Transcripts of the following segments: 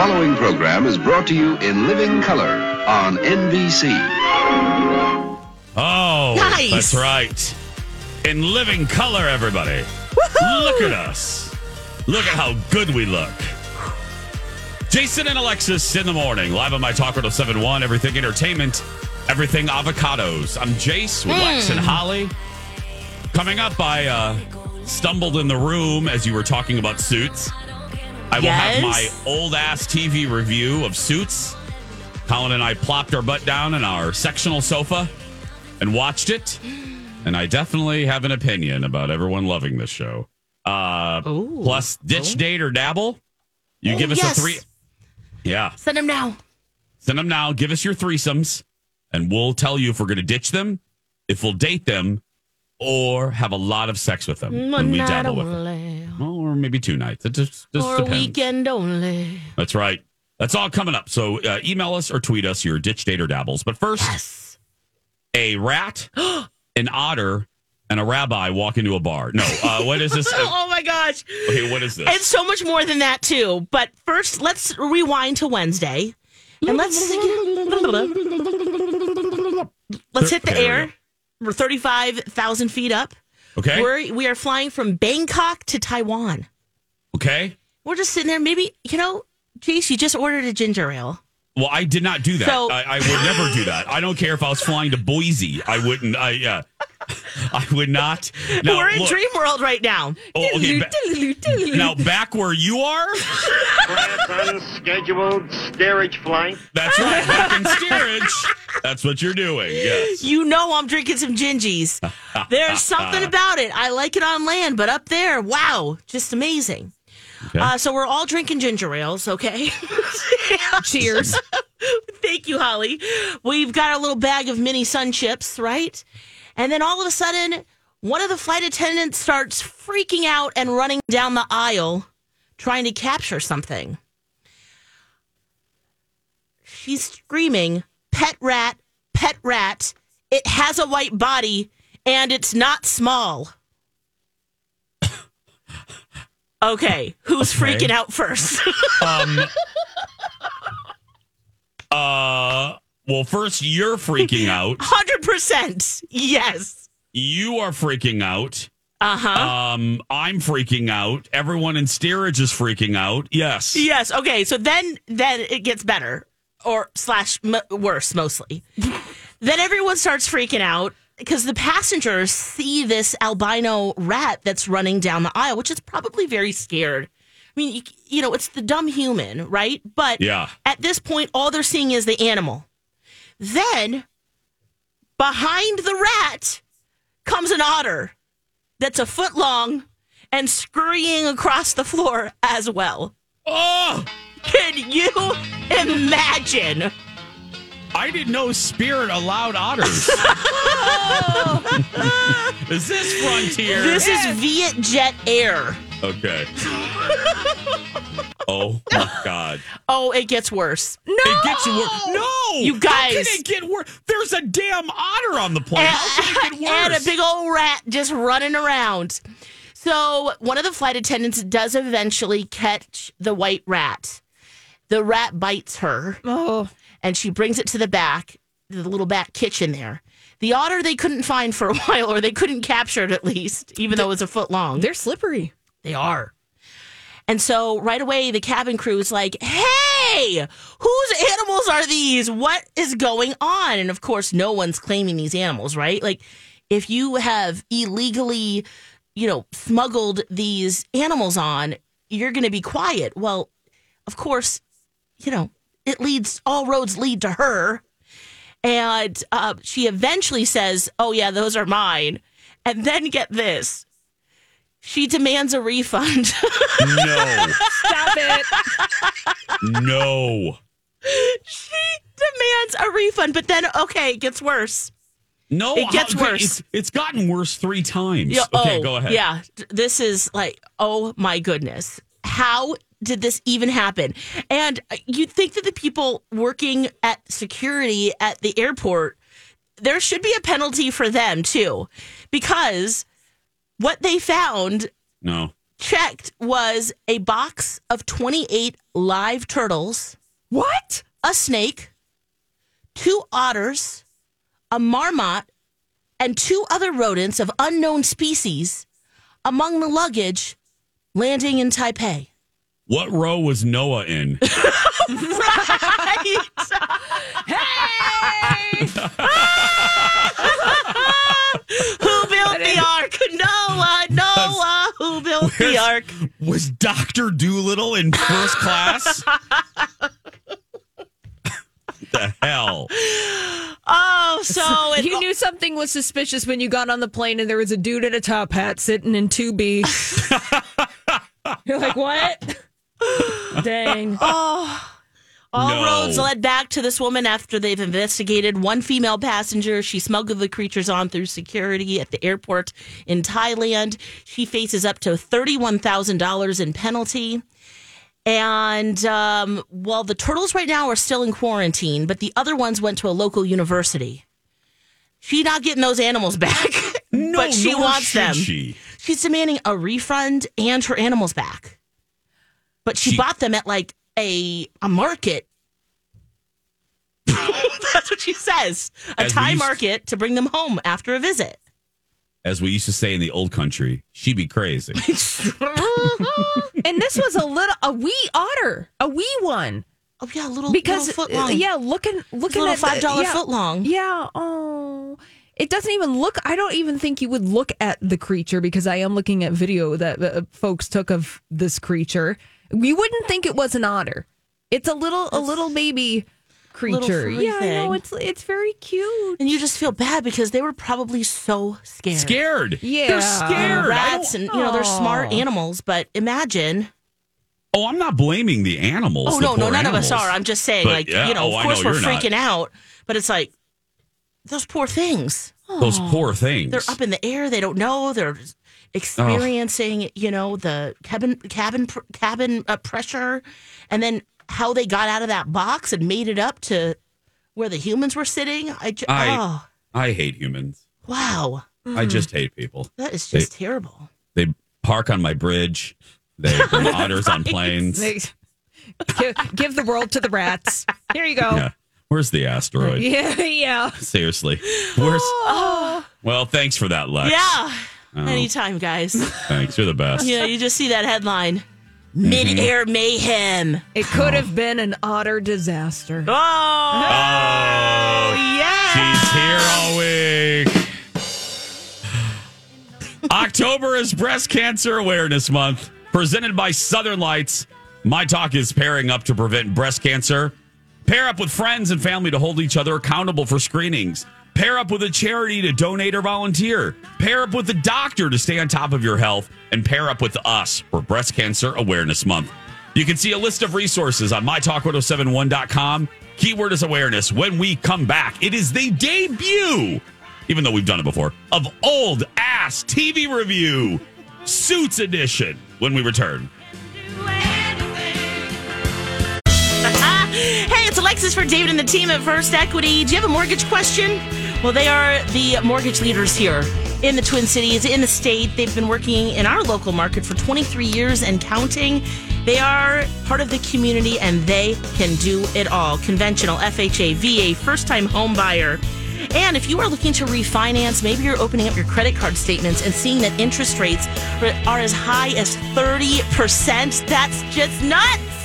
Following program is brought to you in living color on NBC. Oh, Nice. that's right. In living color, everybody. Look at us. Look at how good we look. Jason and Alexis in the morning, live on my Talk 1071, Everything Entertainment, Everything Avocados. I'm Jace with Lex and Holly. Coming up, I uh, stumbled in the room as you were talking about suits. I will have my old ass TV review of Suits. Colin and I plopped our butt down in our sectional sofa and watched it. And I definitely have an opinion about everyone loving this show. Uh, Ooh. plus, ditch, date, or dabble. You Oh, give us yes. a three. Yeah. Send them now. Send them now. Give us your threesomes, and we'll tell you if we're going to ditch them, if we'll date them, or have a lot of sex with them when we dabble with them. Or maybe two nights. It just, just or depends. weekend only. That's right. That's all coming up. So uh, email us or tweet us your ditch, date, or dabbles. But first, Yes. a rat, an otter, and a rabbi walk into a bar. No, uh, what is this? Oh my gosh. okay, what is this? It's so much more than that too. But first, let's rewind to Wednesday, and let's let's hit the we air. We're thirty-five thousand feet up. Okay. We're we are flying from Bangkok to Taiwan. okay. We're just sitting there. Maybe you know, Jace, you just ordered a ginger ale. Well, I did not do that. So- I, I would never do that. I don't care if I was flying to Boise. I wouldn't. I yeah. I would not. Now, We're in look- dream world right now. Oh, okay. ba- now back where you are. unscheduled steerage flight. That's right. Back in steerage. That's what you're doing. Yes. You know I'm drinking some gingies. There's something about it. I like it on land, but up there, wow, just amazing. Uh, so we're all drinking ginger ales, okay? Cheers. Thank you, Holly. We've got a little bag of mini sun chips, right? And then all of a sudden, one of the flight attendants starts freaking out and running down the aisle trying to capture something. She's screaming, Pet rat, pet rat. It has a white body and it's not small. Okay, who's Okay. freaking out first? Um. Uh. Well, first you're freaking out. 100%. Yes. You are freaking out. Uh huh. Um. I'm freaking out. Everyone in steerage is freaking out. Yes. Yes. Okay. So then, then it gets better, or slash m- worse, mostly. then everyone starts freaking out because the passengers see this albino rat that's running down the aisle, which is probably very scared. I mean, you, you know, it's the dumb human, right? But Yeah. at this point, all they're seeing is the animal. Then, behind the rat comes an otter that's a foot long and scurrying across the floor as well. Oh, Can you imagine? I didn't know Spirit allowed otters. is this Frontier? This is Viet Jet Air. okay. oh my God! Oh, it gets worse. No, It gets worse. No, You guys. How guys. can it get worse? There's a damn otter on the plane. and, How can it get and a big old rat just running around. So one of the flight attendants does eventually catch the white rat. The rat bites her. Oh, and she brings it to the back, the little back kitchen there. The otter they couldn't find for a while, or they couldn't capture it at least, even though it was a foot long. they're slippery. They are. And so right away, the cabin crew is like, hey, whose animals are these? What is going on? And of course, no one's claiming these animals, right? Like, if you have illegally, you know, smuggled these animals on, you're going to be quiet. Well, of course, you know, it leads, all roads lead to her. And uh, she eventually says, Oh, yeah, those are mine. And then get this she demands a refund. No. Stop it. No. she demands a refund, but then, okay, it gets worse. No. It gets how- worse. It's, it's gotten worse three times. Yeah, okay, oh, go ahead. Yeah, this is like, oh my goodness. How did this even happen? And uh, you'd think that the people working at security at the airport, there should be a penalty for them too, because what they found No. checked was a box of 28 live turtles, What? a snake, two otters, a marmot, and two other rodents of unknown species among the luggage landing in Taipei. What row was Noah in? right. Hey! Who built the ark? Noah, Noah, who built the ark? Was Dr. Doolittle in first class? the hell? Oh, so it, You knew something was suspicious when you got on the plane and there was a dude in a top hat sitting in 2B. You're like, what? Dang. All No. roads led back to this woman after they've investigated one female passenger. She smuggled the creatures on through security at the airport in Thailand. She faces up to $31,000 in penalty. And um, well, the turtles right now are still in quarantine, but the other ones went to a local university. She's not getting those animals back, No, but she wants them. She. She's demanding a refund and her animals back. But she, She- bought them at like a a market. That's what she says. A As Thai used- market to bring them home after a visit. As we used to say in the old country, she'd be crazy. And this was a little, a wee otter, a wee one. Oh yeah, a little Because, little foot long. yeah, looking, looking little at $5 yeah, foot long. Yeah. Oh, it doesn't even look. I don't even think you would look at the creature because I am looking at video that uh, folks took of this creature. You wouldn't think it was an otter. It's a little, a little baby creature. furry yeah, I know. It's it's very cute. And you just feel bad because they were probably so scared. Scared. Yeah. They're scared. I Rats and you know they're smart animals, but imagine. oh, I'm not blaming the animals. Oh the no, no, poor none of us are. I'm just saying, But, like yeah, you know, oh, of course know we're you're not. freaking out, but it's like those poor things. Those poor things. They're up in the air. They don't know. They're experiencing, you know, the cabin cabin cabin uh, pressure, and then how they got out of that box and made it up to where the humans were sitting. I, ju- I- oh I hate humans. wow, I just hate people. that is They- just terrible. They park on my bridge. They bring otters on planes. They- give, give the world to the rats. Here you go. Yeah. Where's the asteroid? Yeah, yeah. Seriously. Where's Well, thanks for that, Lex. Yeah, Oh. anytime, guys. Thanks. You're the best. yeah, you just see that headline. Mm-hmm. Mid-air mayhem. It could have been an otter disaster. Oh, Oh, yeah. she's here all week. October is Breast Cancer Awareness Month, presented by Southern Lights. My talk is pairing up to prevent breast cancer. Pair up with friends and family to hold each other accountable for screenings. Pair up with a charity to donate or volunteer. Pair up with a doctor to stay on top of your health. And pair up with us for Breast Cancer Awareness Month. You can see a list of resources on mytalk1071.com. Keyword is awareness. When we come back, it is the debut, even though we've done it before, of Old Ass TV Review, Suits Edition, when we return. Hey, it's Alexis for David and the team at First Equity. Do you have a mortgage question? Well, they are the mortgage leaders here in the Twin Cities, in the state. They've been working in our local market for 23 years and counting. They are part of the community and they can do it all. Conventional, FHA, VA, first time home buyer. And if you are looking to refinance, maybe you're opening up your credit card statements and seeing that interest rates are as high as 30%. That's just nuts.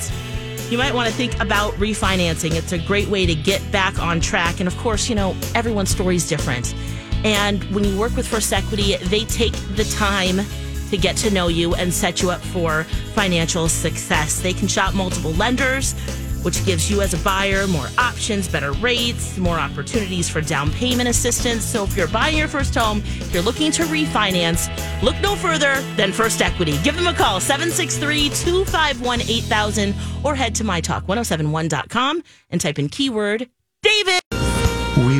You might want to think about refinancing. It's a great way to get back on track. And of course, you know, everyone's story is different. And when you work with First Equity, they take the time to get to know you and set you up for financial success. They can shop multiple lenders, which gives you as a buyer more options, better rates, more opportunities for down payment assistance. So if you're buying your first home, if you're looking to refinance, look no further than First Equity. Give them a call, 763 251 8000, or head to mytalk1071.com and type in keyword David.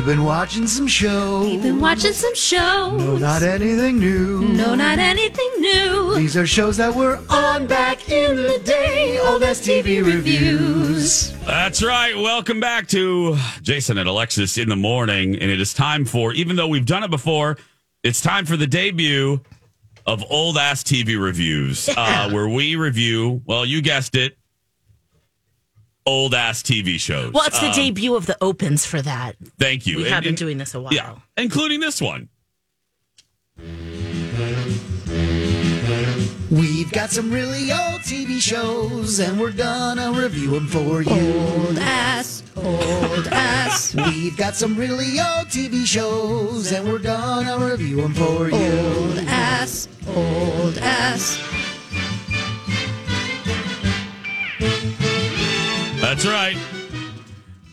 We've been watching some shows. We've been watching some shows. No, not anything new. No, not anything new. These are shows that were on back in the day. Old S TV reviews. That's right. Welcome back to Jason and Alexis in the morning. And it is time for, even though we've done it before, it's time for the debut of old ass TV reviews, uh, where we review, well, you guessed it, old ass TV shows. Well, it's the Um, debut of the opens for that. Thank you. We And- have been and- doing this a while. Yeah, including this one. We've got some really old TV shows, and we're gonna review them for you. Old ass, old ass. We've got some really old TV shows, and we're gonna review them for you. Old ass, old ass. That's right.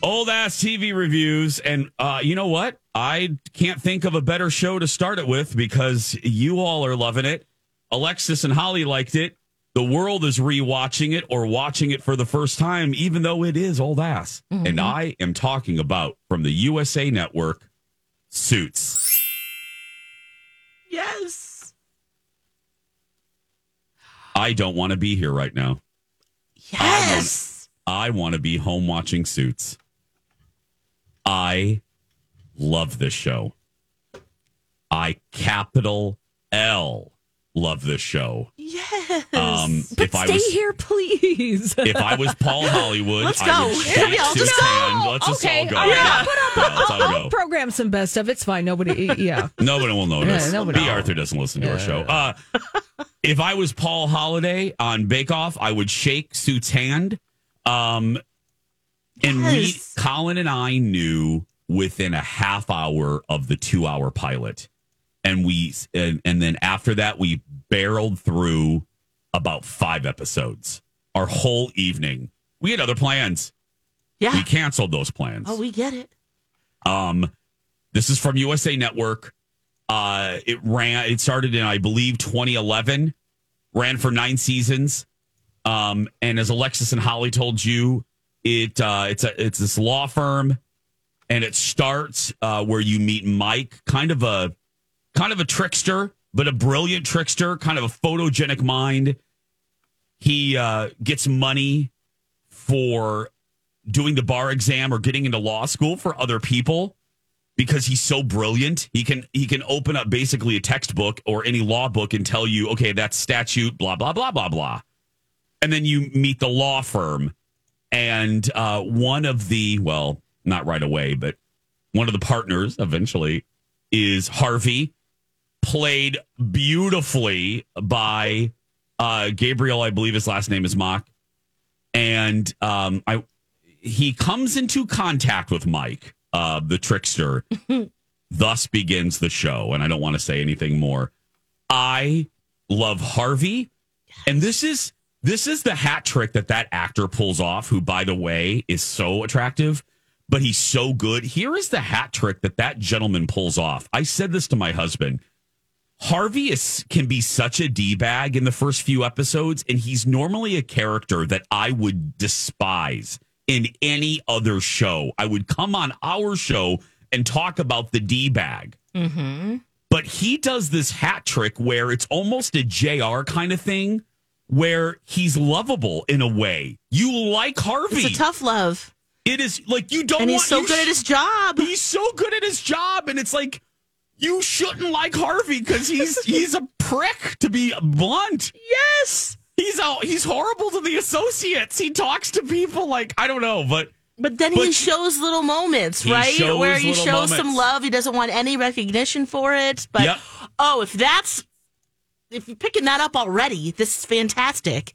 Old ass TV reviews. And uh, you know what? I can't think of a better show to start it with because you all are loving it. Alexis and Holly liked it. The world is rewatching it or watching it for the first time, even though it is old ass. And I am talking about from the USA Network Suits. Yes. I don't want to be here right now. Yes. I want to be home watching Suits. I love this show. I capital L love this show. Yes. Um, But if I stay was here, please. if I was Paul Hollywood, Let's I go. would Yeah, shake we all Suits just go. hand. Let's just all go. Yeah. I'll put up. I'll, I'll go. program some best stuff. It's fine. Nobody. Yeah. Nobody will notice. Yeah, nobody B. will. Arthur doesn't listen to our show. Uh, if I was Paul Hollywood on Bake Off, I would shake Suit's hand. Um, and Yes. we, Colin and I knew within a half hour of the two hour pilot. And we, and, and then after that, we barreled through about five episodes. Our whole evening. We had other plans. yeah. We canceled those plans. Oh, we get it. Um, this is from USA Network. Uh, it ran. It started in, I believe, 2011. Ran for nine seasons. Um, and as Alexis and Holly told you, it uh, it's a it's this law firm, and it starts uh, where you meet Mike, kind of a kind of a trickster, but a brilliant trickster, kind of a photogenic mind. He uh, gets money for doing the bar exam or getting into law school for other people because he's so brilliant. He can he can open up basically a textbook or any law book and tell you, okay, that's statute, blah blah blah blah blah, and then you meet the law firm, and uh, one of the well, not right away, but one of the partners eventually is Harvey, played beautifully by uh, Gabriel. I believe his last name is Mock, and um, I he comes into contact with Mike, uh, the trickster. Thus begins the show, and I don't want to say anything more. I love Harvey, and this is this is the hat trick that that actor pulls off. Who, by the way, is so attractive, but he's so good. Here is the hat trick that that gentleman pulls off. I said this to my husband. Harvey is can be such a d bag in the first few episodes, and he's normally a character that I would despise in any other show. I would come on our show and talk about the d bag. Mm-hmm. But he does this hat trick where it's almost a JR kind of thing where he's lovable in a way. You like Harvey. It's a tough love. it is like you don't And he's want- so good sh- at his job. He's so good at his job, and it's like you shouldn't like Harvey because he's he's a prick. To be blunt, Yes. he's out. He's horrible to the associates. He talks to people like I don't know, but But then But he shows little moments, right? Where he shows some love. He doesn't want any recognition for it. But Yep. oh, if that's if you're picking that up already, this is fantastic.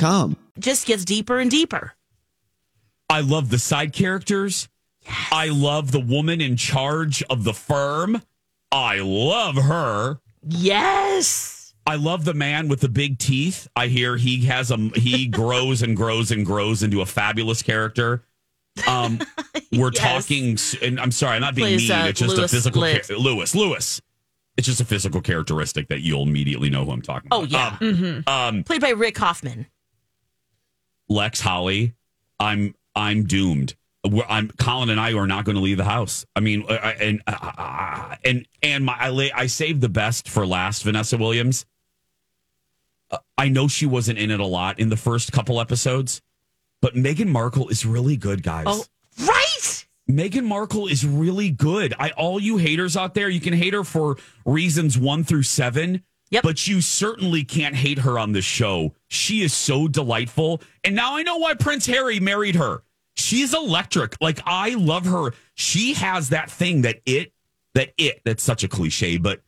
it just gets deeper and deeper. I love the side characters. I love the woman in charge of the firm. I love her. Yes. I love the man with the big teeth. I hear he has a he grows and grows and grows into a fabulous character. Um, we're Yes. talking, and I'm sorry, I'm not being Plays, mean. uh, it's just Louis a physical Litt. char- Louis. Louis. It's just a physical characteristic that you'll immediately know who I'm talking Oh yeah. Um, um, Played by Rick Hoffman. Lex Holly, I'm I'm doomed. I'm Colin and I are not going to leave the house. I mean, I, I- and uh, and and my I, lay, I saved the best for last. Vanessa Williams. Uh, I know she wasn't in it a lot in the first couple episodes, but Meghan Markle is really good, guys. Oh, right. Meghan Markle is really good. I all you haters out there, you can hate her for reasons one through seven. Yep. But you certainly can't hate her on this show. She is so delightful. And now I know why Prince Harry married her. She's electric. Like I love her. She has that thing that it that it that's such a cliche, but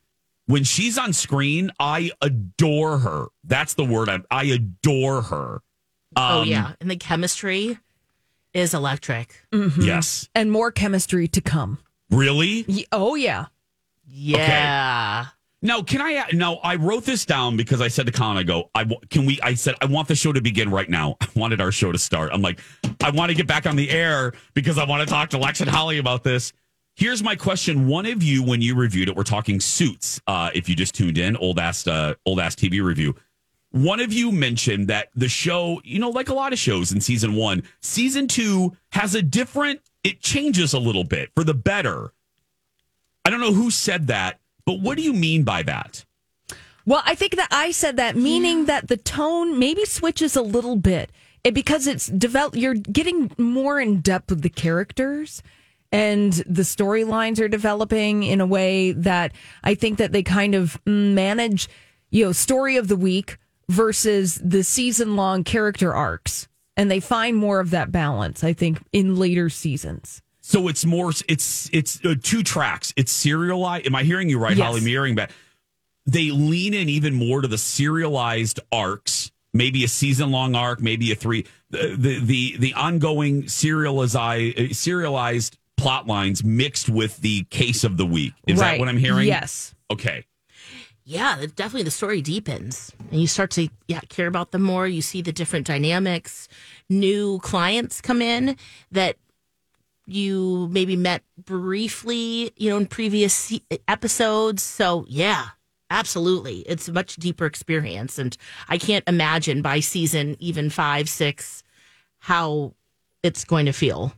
when she's on screen, I adore her. That's the word I I adore her. oh Um, yeah, and the chemistry is electric. Yes. And more chemistry to come. Really? Ye- Oh, yeah. Yeah. Now, can I? No, I wrote this down because I said to Colin, I go, I can we? I said I want the show to begin right now. I wanted our show to start. I'm like, I want to get back on the air because I want to talk to Lex and Holly about this. Here's my question: One of you, when you reviewed it, we're talking Suits. Uh, if you just tuned in, old ass, uh, old ass TV review. One of you mentioned that the show, you know, like a lot of shows in season one, season two has a different. It changes a little bit for the better. I don't know who said that, but what do you mean by that? Well, I think that I said that, meaning that the tone maybe switches a little bit, it, because it's develop. You're getting more in depth with the characters, and the storylines are developing in a way that I think that they kind of manage. You know, story of the week versus the season long character arcs, and they find more of that balance. I think in later seasons. So it's more. It's it's uh, two tracks. It's serialized. Am I hearing you right, Yes. Holly? I'm hearing back. They lean in even more to the serialized arcs. Maybe a season long arc. Maybe a three. The the the, the ongoing serialized uh, serialized plot lines mixed with the case of the week. Is that what I'm hearing? Yes. Okay. Yeah, definitely the story deepens and you start to yeah, care about them more. You see the different dynamics. New clients come in that you maybe met briefly, you know, in previous episodes. So, yeah, absolutely. It's a much deeper experience. And I can't imagine by season even five, six, how it's going to feel.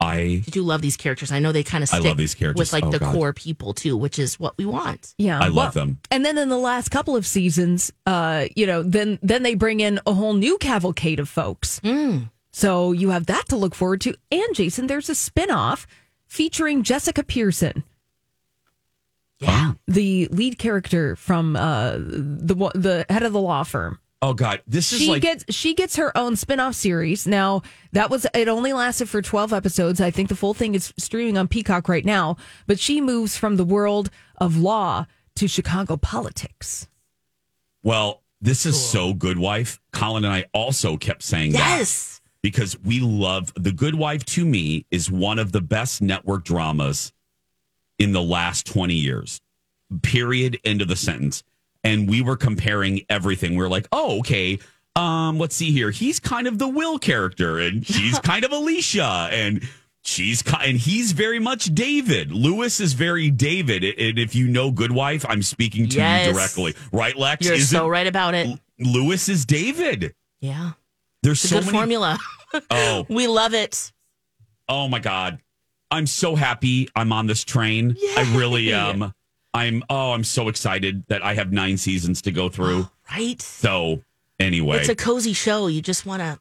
I Did you love these characters? I know they kind of I stick love these characters. with like Oh, the God. core people too, which is what we want. Yeah, I love them. And then in the last couple of seasons, uh, you know, then then they bring in a whole new cavalcade of folks. So you have that to look forward to. And Jason, there's a spin-off featuring Jessica Pearson, Yeah. the lead character from uh, the the head of the law firm. Oh God, this is She like gets she gets her own spin-off series. Now, that was it only lasted for 12 episodes. I think the full thing is streaming on Peacock right now, but she moves from the world of law to Chicago politics. well. This is so good, wife. Colin and I also kept saying that. Yes. Because we love The Good Wife to me is one of the best network dramas in the last 20 years. Period. End of the sentence. And we were comparing everything. We are like, oh, okay. Um, let's see here. He's kind of the Will character, and she's kind of Alicia, and she's and he's very much David. Louis is very David. And if you know Good Wife, I'm speaking to Yes. you directly, right, Lex? You're Isn't- so right about it. Louis is David. Yeah. There's It's a good many formula. Oh, we love it. Oh my God. I'm so happy I'm on this train. I really am. I'm oh, I'm so excited that I have nine seasons to go through. Right? So anyway. It's a cozy show. You just want to,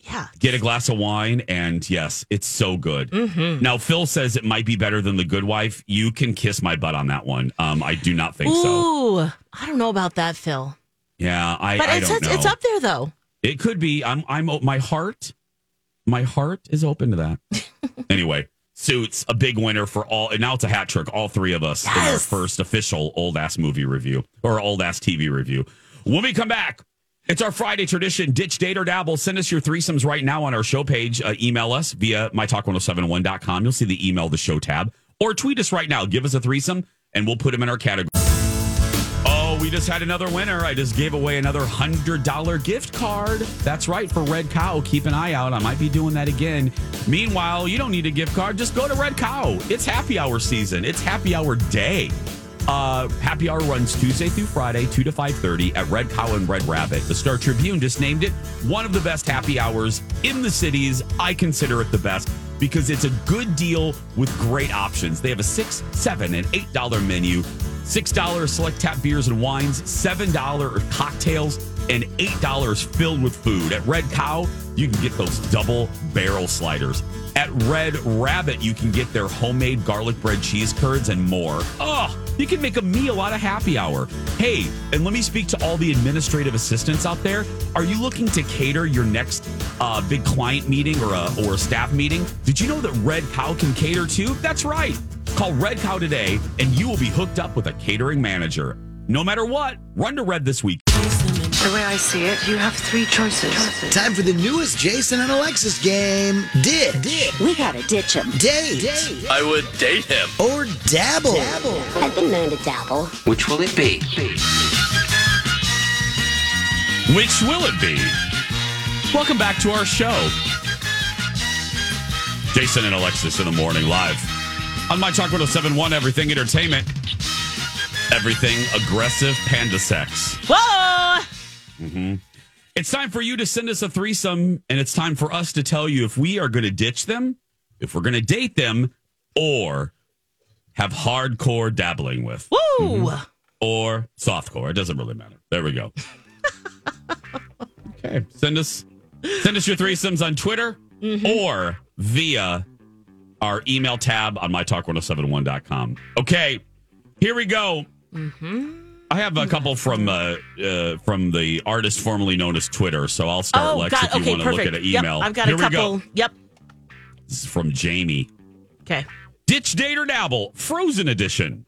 yeah. get a glass of wine and yes it's so good Mhm. now phil says it might be better than the good wife you can kiss my butt on that one um i do not think so Ooh, I don't know about that, Phil. yeah i, But I it's don't it's, know it's up there though. It could be i'm i'm my heart my heart is open to that anyway suits a big winner for all and now it's a hat trick all three of us in our first official old ass movie review or old ass tv review when we come back it's our Friday tradition. Ditch, date, or dabble. Send us your threesomes right now on our show page. Uh, email us via mytalk1071.com. You'll see the email, the show tab, or tweet us right now. Give us a threesome, and we'll put them in our category. We just had another winner. I just gave away another $100 gift card. That's right, for Red Cow. Keep an eye out. I might be doing that again. Meanwhile, you don't need a gift card. Just go to Red Cow. It's happy hour season. It's happy hour day. Uh, happy hour runs Tuesday through Friday, 2 to 5.30 at Red Cow and Red Rabbit. The Star Tribune just named it one of the best happy hours in the cities. I consider it the best because it's a good deal with great options. They have a six, seven, and eight dollar menu, six dollars select tap beers and wines, seven dollar cocktails, and eight dollars filled with food. At Red Cow, you can get those double barrel sliders. At Red Rabbit, you can get their homemade garlic bread cheese curds and more. Oh, you can make a meal out of happy hour. Hey, and let me speak to all the administrative assistants out there. Are you looking to cater your next uh, big client meeting or a, or a staff meeting? Did you know that Red Cow can cater too? That's right. Call Red Cow today and you will be hooked up with a catering manager. No matter what, run to Red this week. The way I see it, you have three choices. Time for the newest Jason and Alexis game. Ditch. We gotta ditch him. Date. I would date him. Or dabble. I've been known to dabble. Which will it be? Which will it be? Welcome back to our show. Jason and Alexis in the morning live on My Talk 1071 Everything Entertainment. Everything aggressive panda sex. Whoa! hmm It's time for you to send us a threesome, and it's time for us to tell you if we are going to ditch them, if we're going to date them, or have hardcore dabbling with. Woo! Or softcore. It doesn't really matter. There we go. okay. Send us send us your threesomes on Twitter or via our email tab on mytalk1071.com. Okay. Here we go. I have a couple from uh, uh, from the artist formerly known as Twitter, so I'll start, Oh, Lex, God. if you Okay, want to look at an Yep, email. I've got Here a couple. Yep. This is from Jamie. Okay. Ditch Date or Dabble, Frozen Edition.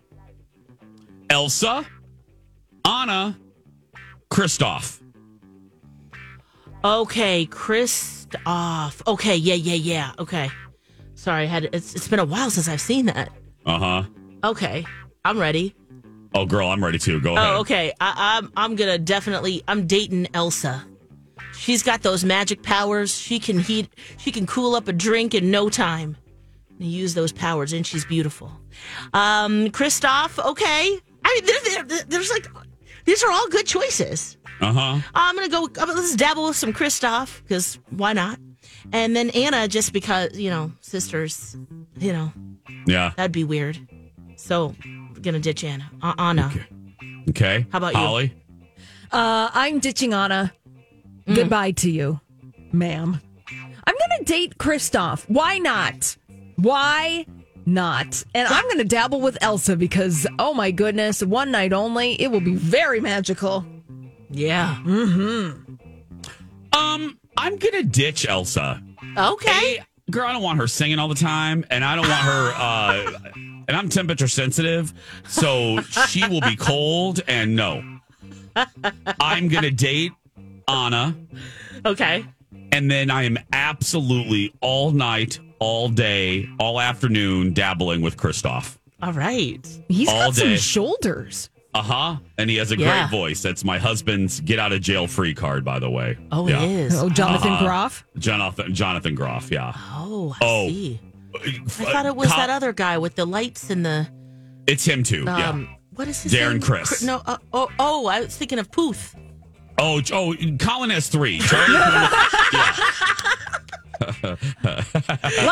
Elsa, Anna, Kristoff. Okay, Kristoff. Okay, yeah, yeah, yeah. Okay. Sorry, I had it's it's been a while since I've seen that. Uh huh. Okay, I'm ready. Oh, girl, I'm ready too. Go ahead. Oh, okay. I, I'm I'm gonna definitely. I'm dating Elsa. She's got those magic powers. She can heat. She can cool up a drink in no time. And use those powers, and she's beautiful. Um, Kristoff. Okay. I mean, there, there, there's like these are all good choices. Uh huh. I'm gonna go. Let's dabble with some Kristoff because why not? And then Anna, just because you know sisters. You know Yeah. that'd be weird. So, we're gonna ditch Anna. Uh, Anna. Okay. How about you? Holly? Uh, I'm ditching Anna. Goodbye to you, ma'am. I'm going to date Kristoff. Why not? Why not? And I'm going to dabble with Elsa because, oh my goodness, one night only. It will be very magical. Yeah. Mm-hmm. Um, I'm gonna ditch Elsa. Okay. girl, I don't want her singing all the time, and I don't want her. uh And I'm temperature sensitive, so she will be cold. And no, I'm gonna date Anna, Okay. and then I am absolutely all night, all day, all afternoon dabbling with Kristoff. All right. He's All got some shoulders. Uh huh. And he has a Yeah. great voice. That's my husband's get out of jail free card, by the way. Oh, Yeah. it is. Oh, Jonathan Uh-huh. Groff. Jonathan Jonathan Groff. Yeah. Oh, I Oh. see. I thought it was Col- that other guy with the lights and the It's him too. yeah. um. What is his Darren name? Criss. Cr- No. Uh, oh, oh, I was thinking of Puth. Oh, oh, Colin has three. Charlie Puth. yeah.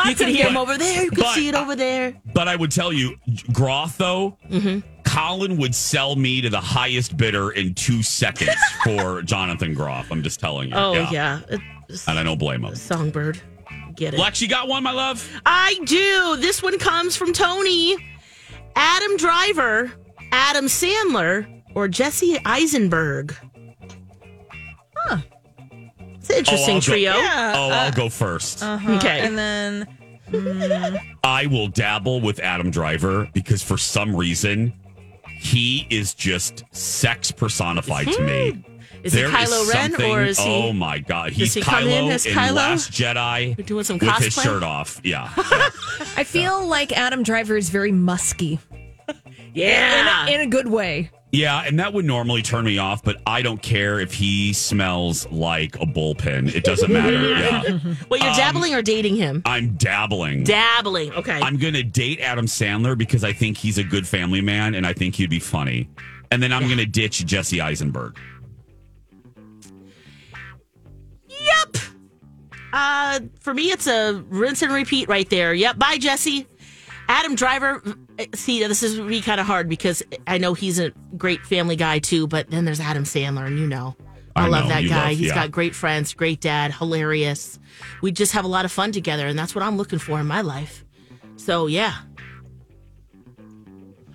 you could hear him over there. You could But- see it over there. But I would tell you, Groff though, Colin would sell me to the highest bidder in two seconds for Jonathan Groff. I'm just telling you. Oh yeah, It- And I don't blame him. Songbird. Get it? Lex, you got one, my love? I do. This one comes from Tony, Adam Driver, Adam Sandler, or Jesse Eisenberg. Huh. It's an interesting I'll go- trio. oh, I'll go first. Uh-huh. Okay. And then mm, I will dabble with Adam Driver because for some reason he is just sex personified to me. Hmm. Is he There Kylo Ren or is he? Oh my god, he's he Kylo in as in Kylo? Last Jedi You're doing some with his shirt off. Yeah, I feel like Adam Driver is very musky. Yeah. In a, in a good way. Yeah, and that would normally turn me off, but I don't care if he smells like a bullpen. It doesn't matter. Yeah, Well, you're Um, dabbling or dating him? I'm dabbling. Dabbling. Okay. I'm going to date Adam Sandler because I think he's a good family man and I think he'd be funny. And then I'm going to ditch Jesse Eisenberg. Yep. Uh, for me, it's a rinse and repeat right there. Yep. Bye, Jesse. Adam Driver. uh, See, this is be kind of hard because I know he's a great family guy too. But then there's Adam Sandler, and you know, I, I love know, that guy. love- He's yeah. got great friends, great dad, hilarious. We just have a lot of fun together, and that's what I'm looking for in my life. So yeah.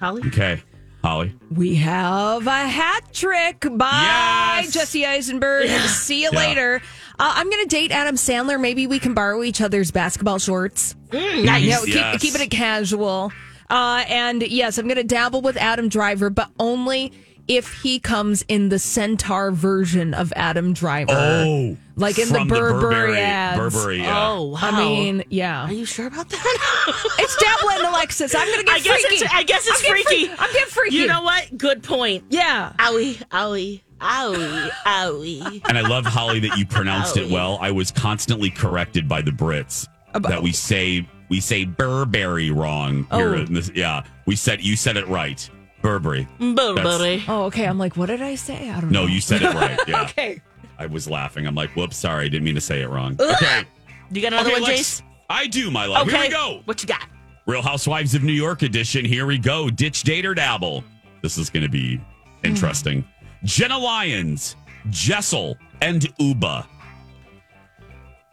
Holly. Okay, Holly. We have a hat trick by Yes! Jesse Eisenberg. See you Yeah. later. Uh, I'm going to date Adam Sandler. Maybe we can borrow each other's basketball shorts. Mm, nice. You know, keep, Yes. keep it casual. Uh, and yes, I'm going to dabble with Adam Driver, but only if he comes in the Centaur version of Adam Driver. Oh, Like in the from Burberry ads. Burberry, yeah. Oh, wow. I mean, yeah. Are you sure about that? It's dabbling, Alexis. I'm going to get I guess freaky. it's I guess it's I'm getting freaky. freak- I'm getting freaky. You know what? Good point. Yeah. Owie, owie, owie, owie. And I love, Holly, that you pronounced Oh, it well. I was constantly corrected by the Brits that we say we say Burberry wrong here. Oh. In this, yeah, we said you said it right. Burberry. Burberry. Oh, okay. I'm like, what did I say? I don't No, know. No, you said it right. Yeah. Okay. I was laughing. I'm like, whoops, sorry, I didn't mean to say it wrong. Okay. You got another Okay, one, Jace? I do, my love. Okay. Here we go. What you got? Real Housewives of New York edition. Here we go. Ditch, date, or dabble. This is going to be hmm. interesting. Jenna Lyons, Jessel, and Ubah.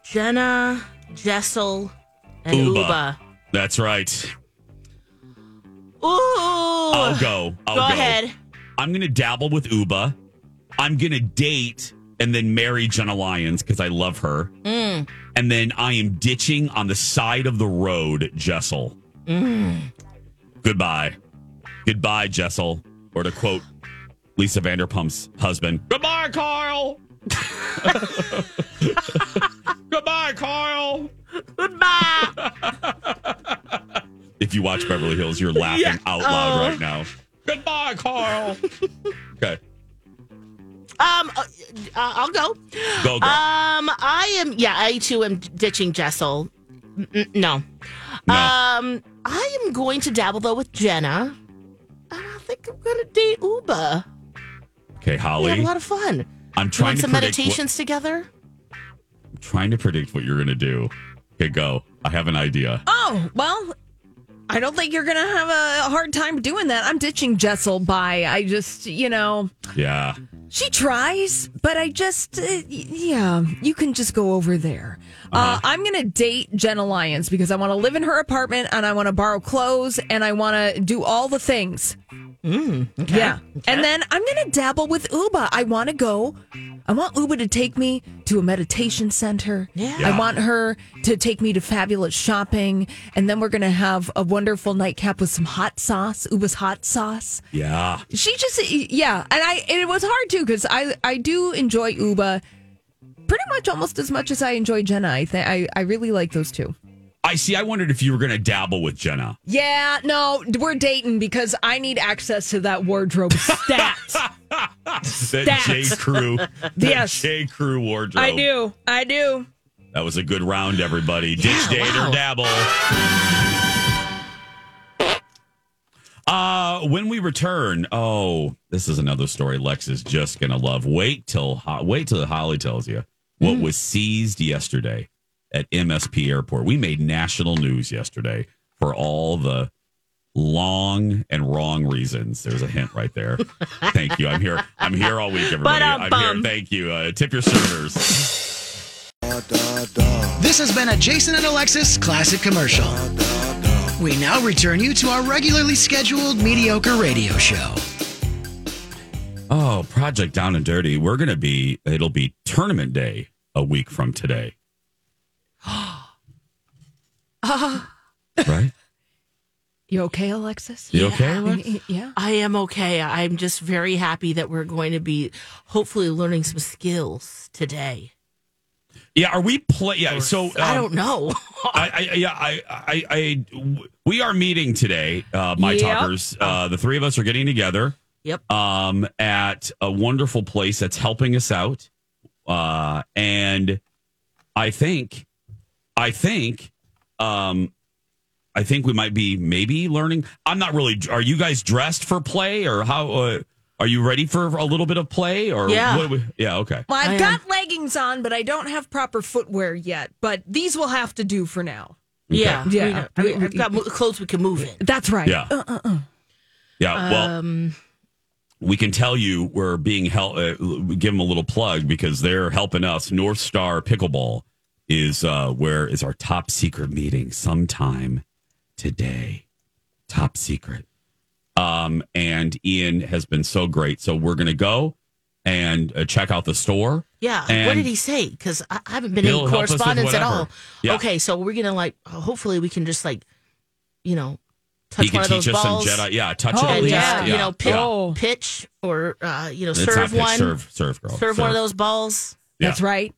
Jenna, Jessel, and Ubah. Ubah. That's right. Ooh. I'll go. I'll Go go. ahead. I'm going to dabble with Ubah. I'm going to date and then marry Jenna Lyons because I love her. Mm. And then I am ditching on the side of the road Jessel. Mm. Goodbye. Goodbye, Jessel. Or to quote Lisa Vanderpump's husband, Goodbye, Carl. Goodbye, Carl. Goodbye. If you watch Beverly Hills, you're laughing Yeah. out loud Oh. right now. Goodbye, Carl. okay. Um, uh, uh, I'll go. Go, girl. Um, I am. Yeah, I too am ditching Jessel. N- no. No. Um, I am going to dabble though with Jenna. And I think I'm going to date Ubah. Okay, We Holly. have a lot of fun. I'm trying Doing to some predict what- meditations together. I'm trying to predict what you're going to do. Okay, go. I have an idea. Oh, well, I don't think you're going to have a hard time doing that. I'm ditching Jessel by. I just, you know, Yeah. she tries, but I just, uh, yeah, you can just go over there. uh Uh-huh. I'm going to date Jenna Lyons because I want to live in her apartment and I want to borrow clothes and I want to do all the things. Mm, Yeah. And then I'm going to dabble with Ubah. I want to go. I want Ubah to take me to a meditation center. Yeah. I want her to take me to fabulous shopping. And then we're going to have a wonderful nightcap with some hot sauce, Ubah's hot sauce. Yeah. She just, yeah. And I, and it was hard too because I, I do enjoy Ubah pretty much almost as much as I enjoy Jenna. I think I, I really like those two. I see. I wondered if you were going to dabble with Jenna. Yeah, no, we're dating because I need access to that wardrobe stats. That. J. Crew. That Yes. J. Crew wardrobe. I do. I do. That was a good round, everybody. Ditch, date, wow. or dabble. Uh, when we return, oh, this is another story Lex is just gonna love. Wait till wait till Holly tells you what was seized yesterday at MSP Airport. We made national news yesterday for all the long and wrong reasons. There's a hint right there. Thank you. I'm here. I'm here all week, everybody. I'm here. Thank you. Uh, tip your servers. This has been a Jason and Alexis classic commercial. We now return you to our regularly scheduled mediocre radio show. Oh, Project Down and Dirty. We're going to be, it'll be tournament day a week from today. right? You okay, Alexis? You okay, Yeah. Yeah. I am okay. I'm just very happy that we're going to be hopefully learning some skills today. Yeah. Are we play? Yeah. So I um, don't know. I, I, yeah, I, I, I, we are meeting today, uh, my Yep. talkers. Uh, the three of us are getting together. Yep. Um, at a wonderful place that's helping us out. Uh, and I think, I think, um, I think we might be maybe learning. I'm not really. Are you guys dressed for play or how? Uh, are you ready for a little bit of play or Yeah. What we, yeah. Okay. Well, I I've am. got leggings on, but I don't have proper footwear yet. But these will have to do for now. yeah. Yeah. I mean, I've got clothes we can move in. That's right. Yeah. Uh, uh, uh. Yeah. Well, Um, we can tell you we're being help. Uh, give them a little plug because they're helping us. North Star Pickleball is uh, where is our top secret meeting sometime today. Top secret. Um, and Ian has been so great. So we're gonna go and uh, check out the store. yeah. what did he say? Because I, I haven't been He'll in help us with correspondence at all. Yeah. Okay, so we're gonna like. Hopefully, we can just like, you know, touch he can one of teach those us balls. some Jedi. Yeah, touch Oh, it at and least. yeah. you know, pitch, Oh. pitch or uh, you know, It's serve pitch, one, Serve, serve, girl. serve one of those balls, Yeah. That's right.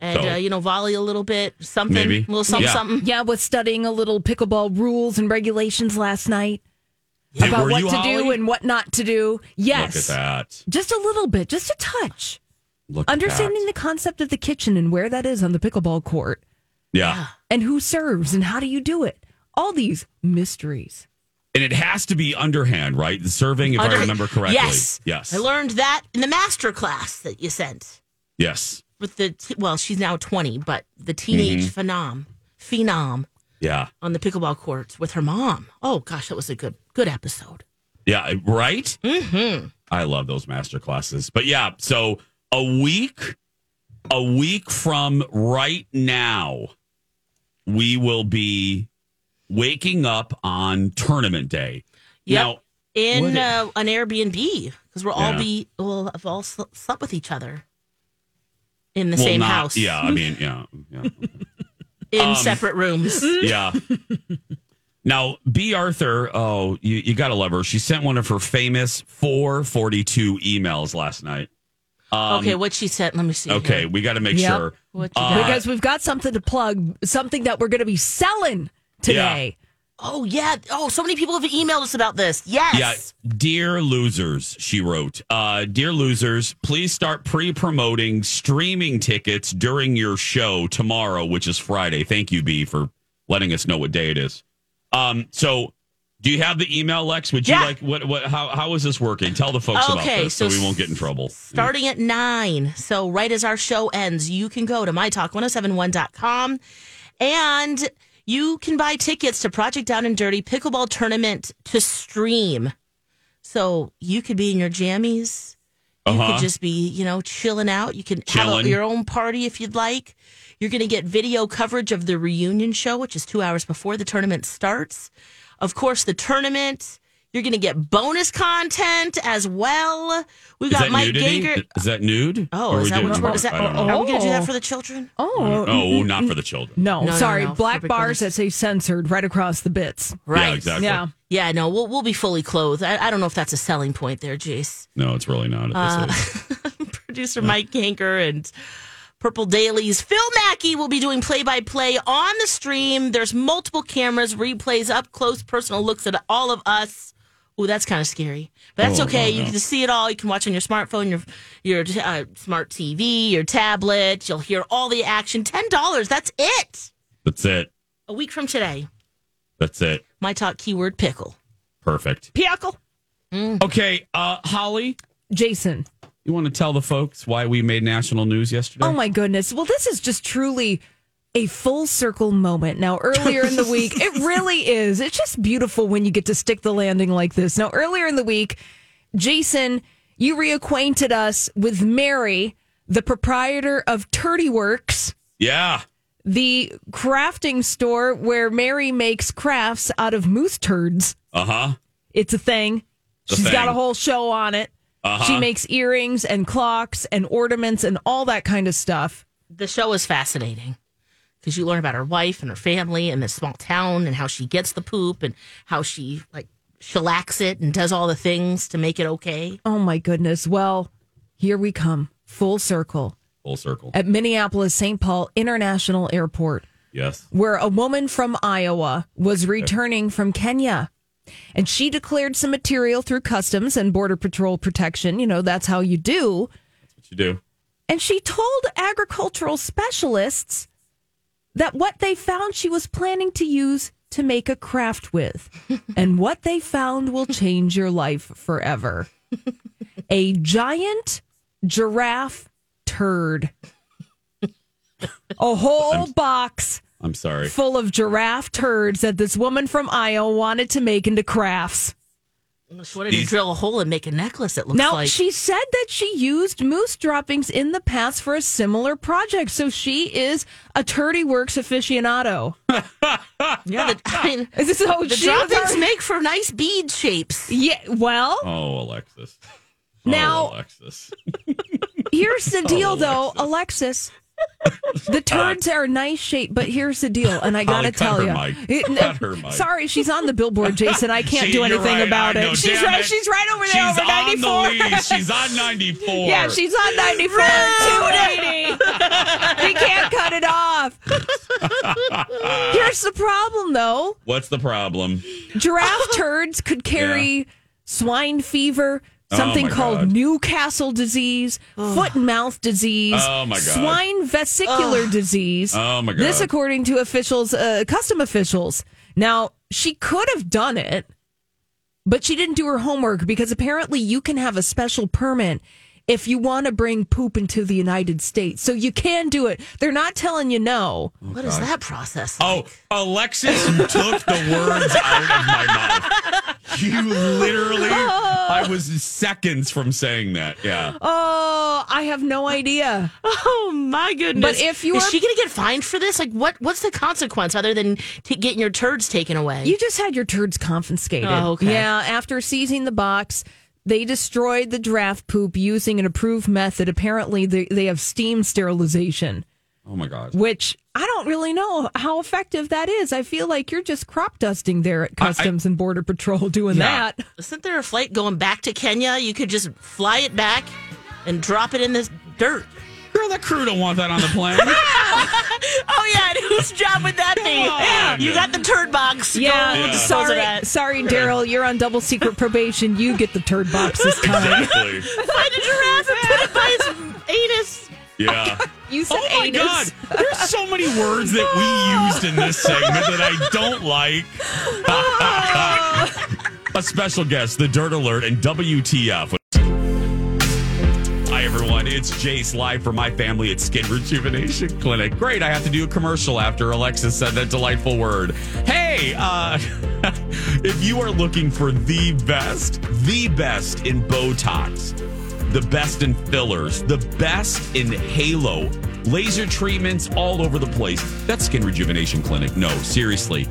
And So- uh, you know, volley a little bit, something, Maybe. a little something, Yeah. something. Yeah, was studying a little pickleball rules and regulations last night Hey, about what to Holly? do and what not to do. Yes. Look at that. Just a little bit, just a touch. Look at Understanding that. the concept of the kitchen and where that is on the pickleball court yeah. and who serves and how do you do it. All these mysteries. And it has to be underhand, right? The serving, if Under- I remember correctly. Yes, Yes. I learned that in the master class that you sent Yes. With the. T- well, she's now twenty, but the teenage Mm-hmm. phenom, phenom Yeah. on the pickleball courts with her mom. Oh gosh, that was a good good episode. Yeah. Right? Mm-hmm. I love those master classes. But yeah, so a week, a week from right now, we will be waking up on tournament day. Yep. Now, in What- uh, an Airbnb because we'll all Yeah. be we'll have all sl- slept with each other in the well, same not- house. Yeah. I mean, yeah. Yeah. in um, separate rooms. yeah. Now, B. Arthur, oh, you, you got to love her. She sent one of her famous 442 emails last night. Um, okay, what she said. Let me see. Okay, here. we got to make Yep. sure. What you Uh, got? because we've got something to plug, something that we're going to be selling today. Oh yeah. Oh, so many people have emailed us about this. Yes. Yeah, dear losers, she wrote. Uh, dear losers, please start pre-promoting streaming tickets during your show tomorrow, which is Friday. Thank you, B, for letting us know what day it is. Um, so, do you have the email, Lex? Would you Yeah. like what? What? How? How is this working? Tell the folks about Okay, this so, so we won't get in trouble. Starting at nine. So right as our show ends, you can go to mytalk1071.com and you can buy tickets to Project Down and Dirty Pickleball Tournament to stream. So you could be in your jammies. You Uh-huh. could just be, you know, chilling out. You can have Chilling. a, your own party if you'd like. You're going to get video coverage of the reunion show, which is two hours before the tournament starts. Of course, the tournament. You're going to get bonus content as well. We've got Mike nudity? Gager. Is that nude? Oh, is that doing- what, is that? I don't know. Are we going to do that Oh. for the children? Oh, Oh, not for the children. no, No, no, sorry. no. Black For bars beginners. that say censored right across the bits. Right. Yeah, exactly. Yeah. Yeah, no, we'll we'll be fully clothed. I, I don't know if that's a selling point there, Jace. No, it's really not. Uh, at this age. Producer Mike Ganker and Purple Dailies. Phil Mackey will be doing play by play on the stream. There's multiple cameras, replays, up close, personal looks at all of us. Ooh, that's kind of scary, but that's Oh, okay. oh, You can see it all. You can watch on your smartphone, your your uh, smart TV, your tablet. You'll hear all the action. Ten dollars. That's it. That's it. A week from today. That's it. My talk keyword pickle. Perfect. Pickle. Okay, uh, Holly, Jason. you want to tell the folks why we made national news yesterday? Oh my goodness. Well, this is just truly a full circle moment. Now, earlier in the week, it really is. It's just beautiful when you get to stick the landing like this. Now, earlier in the week, Jason, you reacquainted us with Mary, the proprietor of Turdy Works, Yeah. the crafting store where Mary makes crafts out of moose turds. Uh huh. It's a thing. It's a She's got a whole show on it. Uh-huh. She makes earrings and clocks and ornaments and all that kind of stuff. The show is fascinating because you learn about her wife and her family and this small town and how she gets the poop and how she like shellacks it and does all the things to make it okay. Oh my goodness. Well, here we come, full circle Full circle. at Minneapolis St. Paul International Airport, Yes. where a woman from Iowa was returning from Kenya. And she declared some material through customs and border patrol protection. You know, that's how you do. That's what you do? And she told agricultural specialists that what they found she was planning to use to make a craft with. and what they found will change your life forever. a giant giraffe turd. A whole box I'm sorry. full of giraffe turds that this woman from Iowa wanted to make into crafts. She wanted to drill a hole and make a necklace, it looks Now, like. she said that she used moose droppings in the past for a similar project. So she is a Turdy Works aficionado. yeah, the, I mean, Is this how the she droppings are- make for nice bead shapes. Yeah, well, Oh, Alexis. Now- oh, Alexis. here's the oh, deal, Oh, though, Alexis. The turds are nice shape, but here's the deal, and I gotta Holly, cut tell her you, mic. Cut her mic. sorry, she's on the billboard, Jason. I can't do you're anything right, about I it. know, she's damn right. it. She's right over there, She's over on ninety four. lead. She's on 94. Yeah, she's on 94, 280. we can't cut it off. Here's the problem, though What's the problem? giraffe turds could carry swine fever, something Oh, called God. Newcastle disease, foot and mouth disease, Oh, my God. swine vesicular disease. Oh, my God. This, according to officials, uh, custom officials. Now, she could have done it, but she didn't do her homework because apparently you can have a special permit if you want to bring poop into the United States. So you can do it. They're not telling you no. What is that process? Like? Oh, Alexis took the words out of my mouth. You literally, oh. I was seconds from saying that. Yeah. Oh, I have no idea. Oh my goodness! But if you is are- she going to get fined for this? Like, what? What's the consequence other than t- getting your turds taken away? You just had your turds confiscated. Oh, okay. Yeah, after seizing the box, they destroyed the draft poop using an approved method. Apparently, they, they have steam sterilization, Oh my God. which I don't really know how effective that is. I feel like you're just crop dusting there at Customs and Border Patrol doing Yeah. that. Isn't there a flight going back to Kenya? You could just fly it back and drop it in this dirt. Girl, that crew don't want that on the plane. Oh yeah, and whose job would that be? You got the turd box. Yeah, Yeah. sorry, sorry, Daryl. You're on double secret probation. You get the turd box this time. exactly. Find a giraffe and put it by his anus. Yeah. You said Oh my anus. God. There's so many words that we used in this segment that I don't like. A special guest, the Dirt Alert and WTF. Hi, everyone. It's Jace live for my family at Skin Rejuvenation Clinic. Great. I have to do a commercial after Alexis said that delightful word. Hey, uh, if you are looking for the best, the best in Botox, the best in fillers, the best in halo, laser treatments all over the place, that's Skin Rejuvenation Clinic. No, seriously.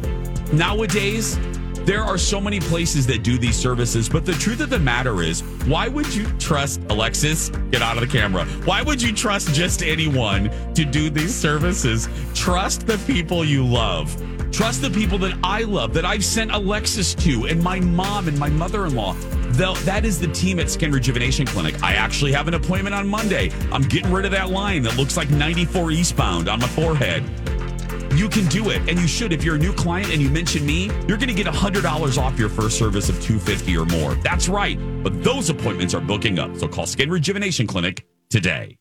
Nowadays, there are so many places that do these services, but the truth of the matter is, why would you trust Alexis? Get out of the camera. Why would you trust just anyone to do these services? Trust the people you love. Trust the people that I love, that I've sent Alexis to, and my mom and my mother in law. That is the team at Skin Rejuvenation Clinic. I actually have an appointment on Monday. I'm getting rid of that line that looks like 94 eastbound on my forehead. You can do it, and you should. If you're a new client and you mention me, you're going to get $100 off your first service of 250 or more. That's right. But those appointments are booking up. So call Skin Rejuvenation Clinic today.